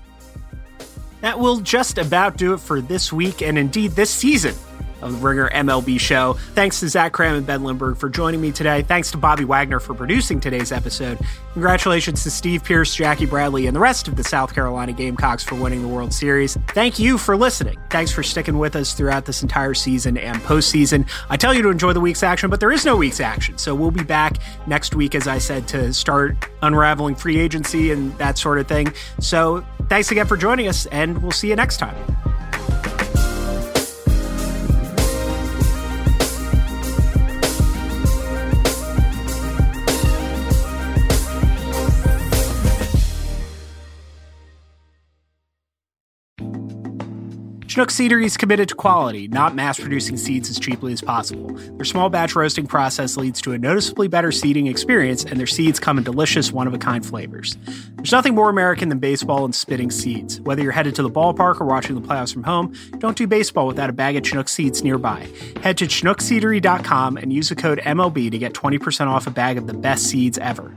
That will just about do it for this week and indeed this season of the Ringer MLB show. Thanks to Zach Kram and Ben Lindbergh for joining me today. Thanks to Bobby Wagner for producing today's episode. Congratulations to Steve Pearce, Jackie Bradley, and the rest of the South Carolina Gamecocks for winning the World Series. Thank you for listening. Thanks for sticking with us throughout this entire season and postseason. I tell you to enjoy the week's action, but there is no week's action. So we'll be back next week, as I said, to start unraveling free agency and that sort of thing. So thanks again for joining us, and we'll see you next time. Chinook Seedery is committed to quality, not mass producing seeds as cheaply as possible. Their small batch roasting process leads to a noticeably better seeding experience, and their seeds come in delicious, one of a kind flavors. There's nothing more American than baseball and spitting seeds. Whether you're headed to the ballpark or watching the playoffs from home, don't do baseball without a bag of Chinook seeds nearby. Head to ChinookSeedery.com and use the code MLB to get 20% off a bag of the best seeds ever.